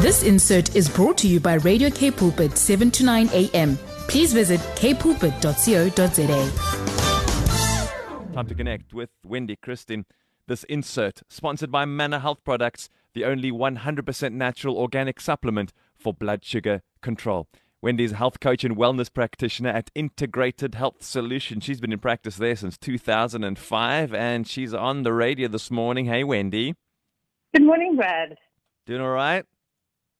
This insert is brought to you by Radio K Pulpit 7 to 9 a.m. Please visit kpulpit.co.za. Time to connect with Wendy Christien. This insert, sponsored by Manor Health Products, the only 100% natural organic supplement for blood sugar control. Wendy's health coach and wellness practitioner at Integrated Health Solutions. She's been in practice there since 2005 and she's on the radio this morning. Hey, Wendy. Good morning, Brad. Doing all right?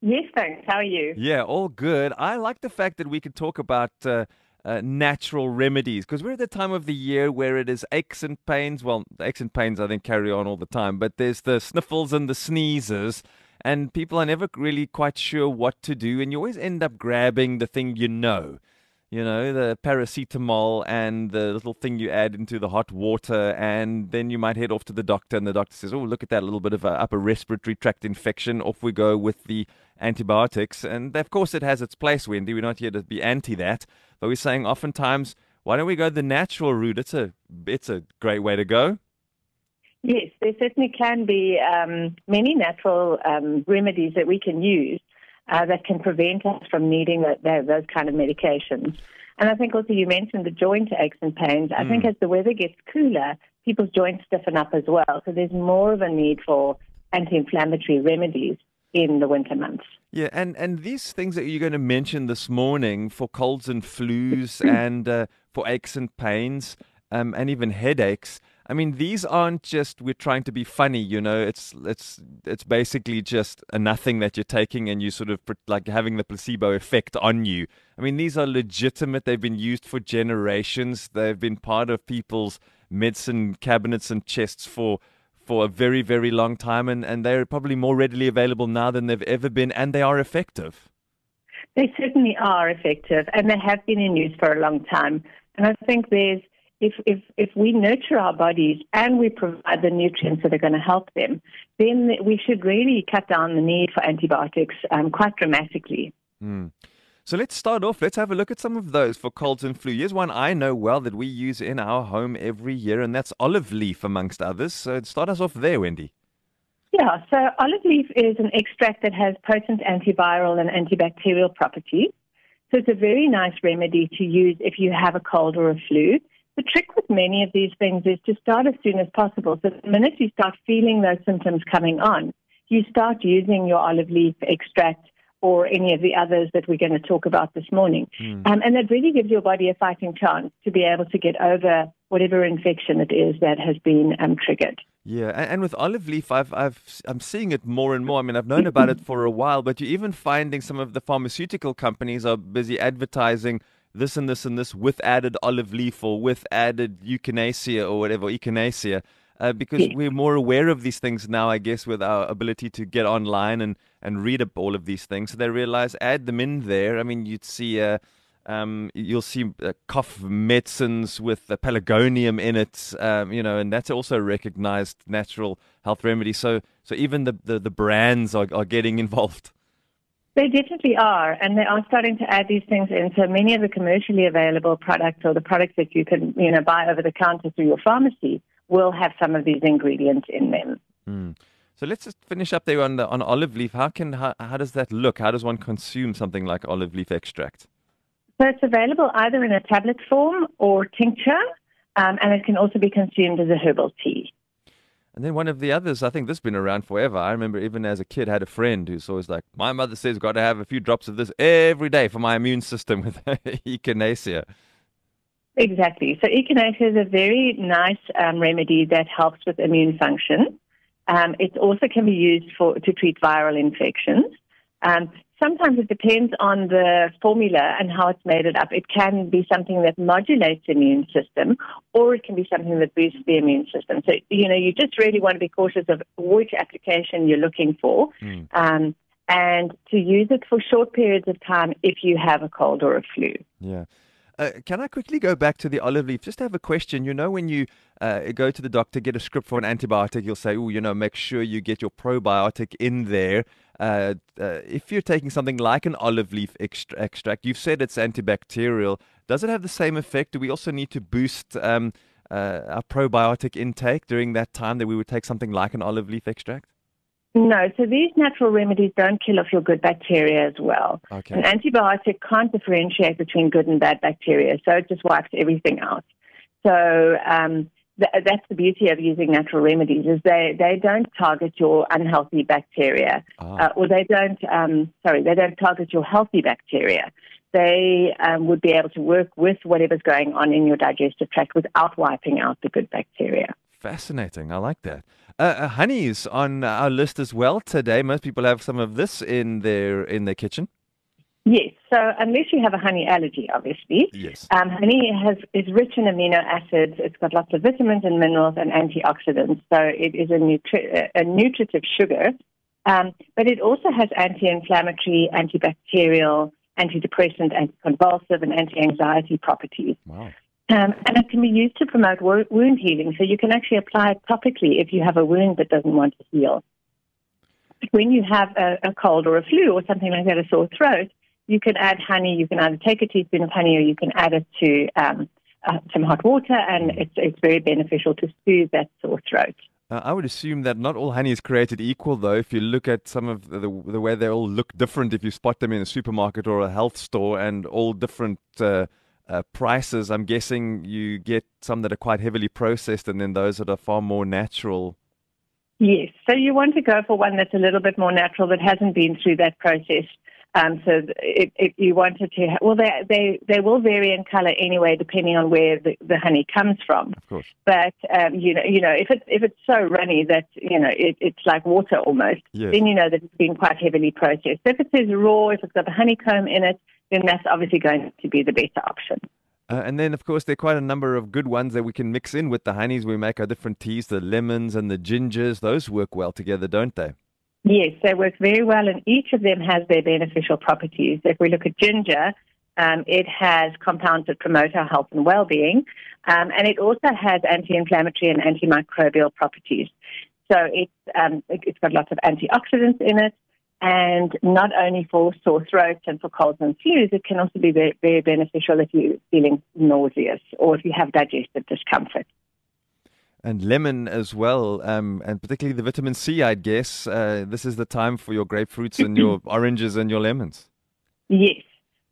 Yes, thanks. How are you? Yeah, all good. I like the fact that we can talk about uh, uh, natural remedies because we're at the time of the year where it is aches and pains. Well, the aches and pains I think carry on all the time, but there's the sniffles and the sneezes, and people are never really quite sure what to do, and you always end up grabbing the thing you know you know, the paracetamol and the little thing you add into the hot water, and then you might head off to the doctor, and the doctor says, "Oh, look at that little bit of a upper respiratory tract infection." Off we go with the antibiotics, and of course, it has its place. Wendy, we're not here to be anti that, but we're saying oftentimes, why don't we go the natural route? It's a it's a great way to go. Yes, there certainly can be um, many natural um, remedies that we can use uh, that can prevent us from needing that, that, those kind of medications. And I think also you mentioned the joint aches and pains. I mm. think as the weather gets cooler, people's joints stiffen up as well. So there's more of a need for anti-inflammatory remedies in the winter months. Yeah, and, and these things that you're going to mention this morning for colds and flus and uh, for aches and pains um, and even headaches, I mean, these aren't just we're trying to be funny, you know. It's it's it's basically just a nothing that you're taking, and you sort of like having the placebo effect on you. I mean, these are legitimate. They've been used for generations. They've been part of people's medicine cabinets and chests for for a very very long time, and and they're probably more readily available now than they've ever been, and they are effective. They certainly are effective, and they have been in use for a long time. And I think there's if, if, if we nurture our bodies and we provide the nutrients that are going to help them, then we should really cut down the need for antibiotics um, quite dramatically. Mm. So let's start off. Let's have a look at some of those for colds and flu. Here's one I know well that we use in our home every year, and that's olive leaf, amongst others. So start us off there, Wendy. Yeah, so olive leaf is an extract that has potent antiviral and antibacterial properties. So it's a very nice remedy to use if you have a cold or a flu. The trick with many of these things is to start as soon as possible. So the minute you start feeling those symptoms coming on, you start using your olive leaf extract or any of the others that we're going to talk about this morning. Mm. Um, and that really gives your body a fighting chance to be able to get over whatever infection it is that has been um, triggered. Yeah, and, with olive leaf, I've, I've, I'm seeing it more and more. I mean, I've known about it for a while, but you're even finding some of the pharmaceutical companies are busy advertising this and this and this with added olive leaf or with added echinacea or whatever, echinacea. Uh, because yeah. we're more aware of these things now, I guess, with our ability to get online and, and read up all of these things. So they realize add them in there. I mean, you'd see, uh, um, you'll see uh, cough medicines with the pelargonium in it, um, you know, and that's also a recognized natural health remedy. So, so even the, the, the brands are, are getting involved. They definitely are, and they are starting to add these things in. So many of the commercially available products or the products that you can, you know, buy over the counter through your pharmacy will have some of these ingredients in them. Mm. So let's just finish up there on the, on olive leaf. How can how, how does that look? How does one consume something like olive leaf extract? So it's available either in a tablet form or tincture, um, and it can also be consumed as a herbal tea. And then one of the others, I think this has been around forever. I remember even as a kid, I had a friend who's always like, my mother says, got to have a few drops of this every day for my immune system with echinacea. Exactly. So echinacea is a very nice um, remedy that helps with immune function. Um, it also can be used for to treat viral infections. Um, sometimes it depends on the formula and how it's made it up. It can be something that modulates the immune system, or it can be something that boosts the immune system. So, you know, you just really want to be cautious of which application you're looking for. Mm. Um, and to use it for short periods of time if you have a cold or a flu. Yeah. Uh, can I quickly go back to the olive leaf? Just have a question. You know, when you uh, go to the doctor, get a script for an antibiotic, you'll say, oh, you know, make sure you get your probiotic in there. Uh, uh, if you're taking something like an olive leaf extra- extract, you've said it's antibacterial. Does it have the same effect? Do we also need to boost um, uh, our probiotic intake during that time that we would take something like an olive leaf extract? No, so these natural remedies don't kill off your good bacteria as well. Okay. An antibiotic can't differentiate between good and bad bacteria, so it just wipes everything out. So um, th- that's the beauty of using natural remedies is they, they don't target your unhealthy bacteria, Ah. uh, or they don't um, sorry they don't target your healthy bacteria. They um, would be able to work with whatever's going on in your digestive tract without wiping out the good bacteria. Fascinating. I like that. Uh, uh, honey is on our list as well today. Most people have some of this in their in their kitchen. Yes, so unless you have a honey allergy, obviously, Yes. Um, honey has, is rich in amino acids. It's got lots of vitamins and minerals and antioxidants. So it is a, nutri- a nutritive sugar. Um, but it also has anti-inflammatory, antibacterial, antidepressant, anticonvulsive, and anti-anxiety properties. Wow. Um, and it can be used to promote wo- wound healing. So you can actually apply it topically if you have a wound that doesn't want to heal. When you have a, a cold or a flu or something like that, a sore throat, you can add honey. You can either take a teaspoon of honey or you can add it to um, uh, some hot water, and it's, it's very beneficial to soothe that sore throat. Uh, I would assume that not all honey is created equal, though. If you look at some of the, the way they all look different, if you spot them in a supermarket or a health store, and all different uh, uh, prices, I'm guessing you get some that are quite heavily processed, and then those that are far more natural. Yes. So you want to go for one that's a little bit more natural that hasn't been through that process. Um, so it, it, you want it to, ha- well, they, they, they will vary in color anyway, depending on where the, the honey comes from. Of course. But, um, you know, you know, if it's, if it's so runny that, you know, it, it's like water almost, Yes. then you know that it's been quite heavily processed. If it says raw, if it's got the honeycomb in it, then that's obviously going to be the better option. Uh, and then, of course, there are quite a number of good ones that we can mix in with the honeys. We make our different teas, the lemons and the gingers. Those work well together, don't they? Yes, they work very well, and each of them has their beneficial properties. If we look at ginger, um, it has compounds that promote our health and well-being, um, and it also has anti-inflammatory and antimicrobial properties. So it's um, it- it's got lots of antioxidants in it, and not only for sore throats and for colds and flus, it can also be very, very beneficial if you're feeling nauseous or if you have digestive discomfort. And lemon as well, um, and particularly the vitamin C, I'd guess. Uh, this is the time for your grapefruits and your oranges and your lemons. Yes.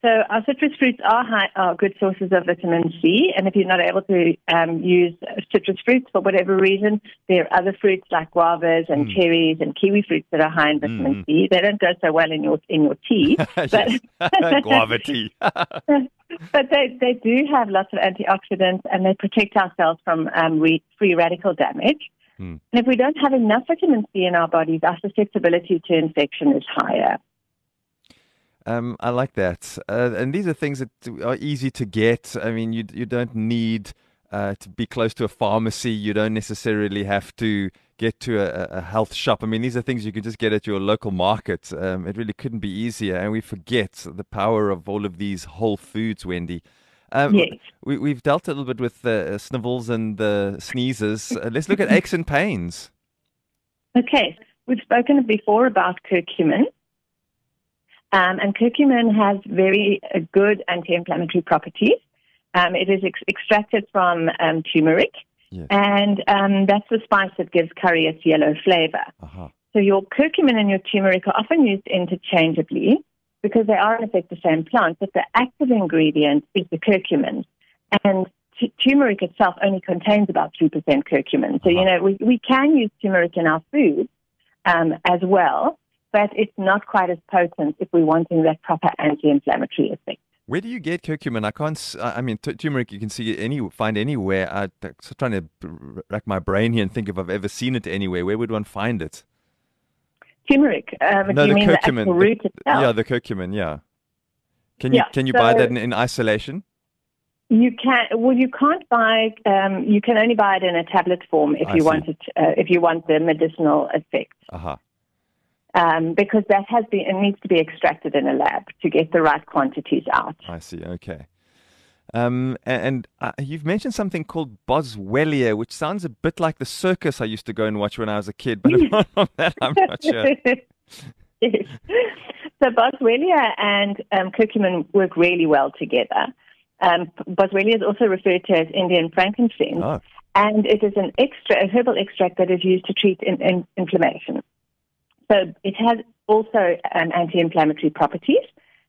So our citrus fruits are, high, are good sources of vitamin C, and if you're not able to um, use citrus fruits for whatever reason, there are other fruits like guavas and cherries and kiwi fruits that are high in vitamin C. They don't go so well in your in your tea, but Guava tea. but they, they do have lots of antioxidants and they protect our cells from um, re- free radical damage. Hmm. And if we don't have enough vitamin C in our bodies, our susceptibility to infection is higher. Um, I like that. Uh, and these are things that are easy to get. I mean, you you don't need uh, to be close to a pharmacy. You don't necessarily have to get to a, a health shop. I mean, these are things you can just get at your local market. Um, it really couldn't be easier. And we forget the power of all of these whole foods, Wendy. Um, Yes. we, we've dealt a little bit with the snivels and the sneezes. Uh, let's look at aches and pains. Okay, we've spoken before about curcumin. Um, and curcumin has very uh, good anti-inflammatory properties. Um, it is ex- extracted from um, turmeric, Yes. and um, that's the spice that gives curry its yellow flavor. Aha. So your curcumin and your turmeric are often used interchangeably because they are in effect the same plant, but the active ingredient is the curcumin. And t- turmeric itself only contains about 2% curcumin. So, you Uh-huh. know, we, we can use turmeric in our food um, as well, but it's not quite as potent if we're wanting that proper anti-inflammatory effect. Where do you get curcumin? I can't. I mean, t- turmeric you can see it any find anywhere. I'm trying to rack my brain here and think if I've ever seen it anywhere. Where would one find it? Turmeric, um, no, you the mean the curcumin. the- root itself? yeah, the curcumin. Yeah. Can you Yeah, can you buy that in, in isolation? You can. Well, you can't buy. Um, you can only buy it in a tablet form if I you see. want it. Uh, if you want the medicinal effect, Aha. Um, because that has been. It needs to be extracted in a lab to get the right quantities out. I see. Okay. Um, and uh, you've mentioned something called Boswellia, which sounds a bit like the circus I used to go and watch when I was a kid, but apart from that, I'm not sure. yes. So Boswellia and um, curcumin work really well together. Um, Boswellia is also referred to as Indian frankincense, Oh, and it is an extra, a herbal extract that is used to treat in, in, inflammation. So it has also um, anti-inflammatory properties,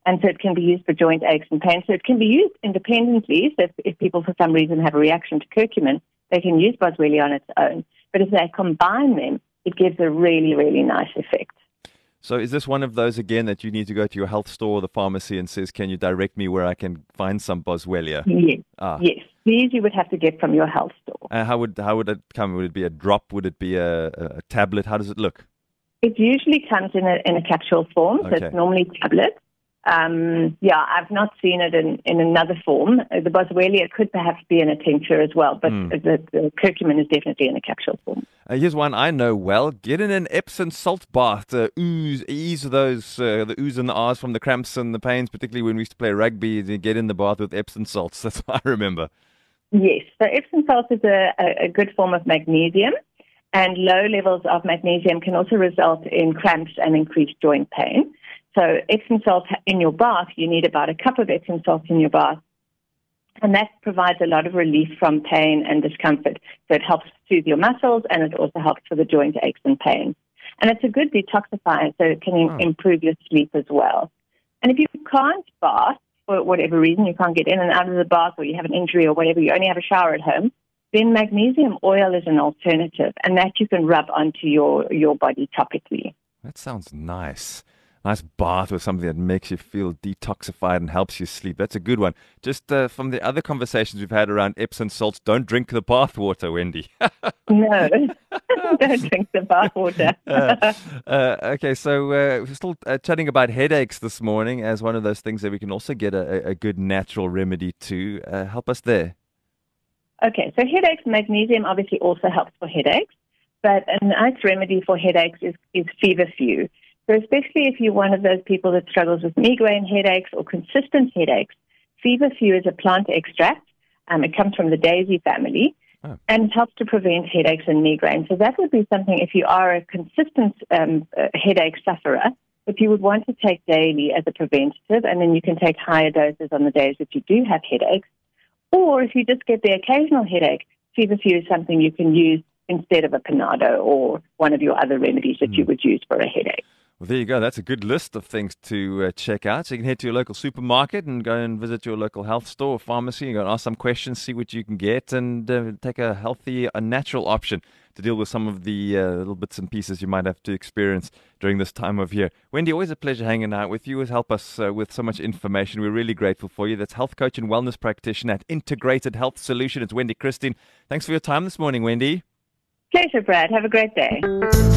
and so it can be used for joint aches and pains. So it can be used independently. So if, if people for some reason have a reaction to curcumin, they can use boswellia on its own. But if they combine them, it gives a really, really nice effect. So is this one of those again that you need to go to your health store or the pharmacy and says, "Can you direct me where I can find some boswellia"? Yes. Ah. Yes. These you would have to get from your health store. Uh, how would how would it come? Would it be a drop? Would it be a, a tablet? How does it look? It usually comes in a in a capsule form, okay. so it's normally tablets. Um, yeah, I've not seen it in, in another form. Uh, the boswellia could perhaps be in a tincture as well, but mm. the, the, curcumin is definitely in a capsule form. Uh, here's one I know well. Get in an Epsom salt bath to ooze, ease those, uh, the ooze and the R's from the cramps and the pains, particularly when we used to play rugby. You get in the bath with Epsom salts. That's what I remember. Yes, so Epsom salt is a, a good form of magnesium, and low levels of magnesium can also result in cramps and increased joint pain. So Epsom salt in your bath, you need about a cup of Epsom salt in your bath. And that provides a lot of relief from pain and discomfort. So it helps soothe your muscles and it also helps for the joint aches and pain. And it's a good detoxifier, so it can oh. improve your sleep as well. And if you can't bath for whatever reason, you can't get in and out of the bath or you have an injury or whatever, you only have a shower at home, then magnesium oil is an alternative and that you can rub onto your, your body topically. That sounds nice nice bath with something that makes you feel detoxified and helps you sleep. That's a good one. Just uh, from the other conversations we've had around Epsom salts, don't drink the bath water, Wendy. no, don't drink the bath water. uh, uh, okay, so uh, we're still uh, chatting about headaches this morning as one of those things that we can also get a, a good natural remedy to. Uh, help us there. Okay, so headaches, magnesium obviously also helps for headaches, but a nice remedy for headaches is, is feverfew. So especially if you're one of those people that struggles with migraine headaches or consistent headaches, feverfew is a plant extract. Um, it comes from the daisy family. Oh. And it helps to prevent headaches and migraine. So that would be something if you are a consistent um, uh, headache sufferer, if you would want to take daily as a preventative, and then you can take higher doses on the days that you do have headaches. Or if you just get the occasional headache, feverfew is something you can use instead of a Panado or one of your other remedies that mm. you hmm. would use for a headache. Well, there you go. That's a good list of things to uh, check out. So you can head to your local supermarket and go and visit your local health store or pharmacy and go and ask some questions, see what you can get, and uh, take a healthy, a natural option to deal with some of the uh, little bits and pieces you might have to experience during this time of year. Wendy, always a pleasure hanging out with you. Help us uh, with so much information. We're really grateful for you. That's health coach and wellness practitioner at Integrated Health Solution. It's Wendy Christien. Thanks for your time this morning, Wendy. Pleasure, Brad. Have a great day.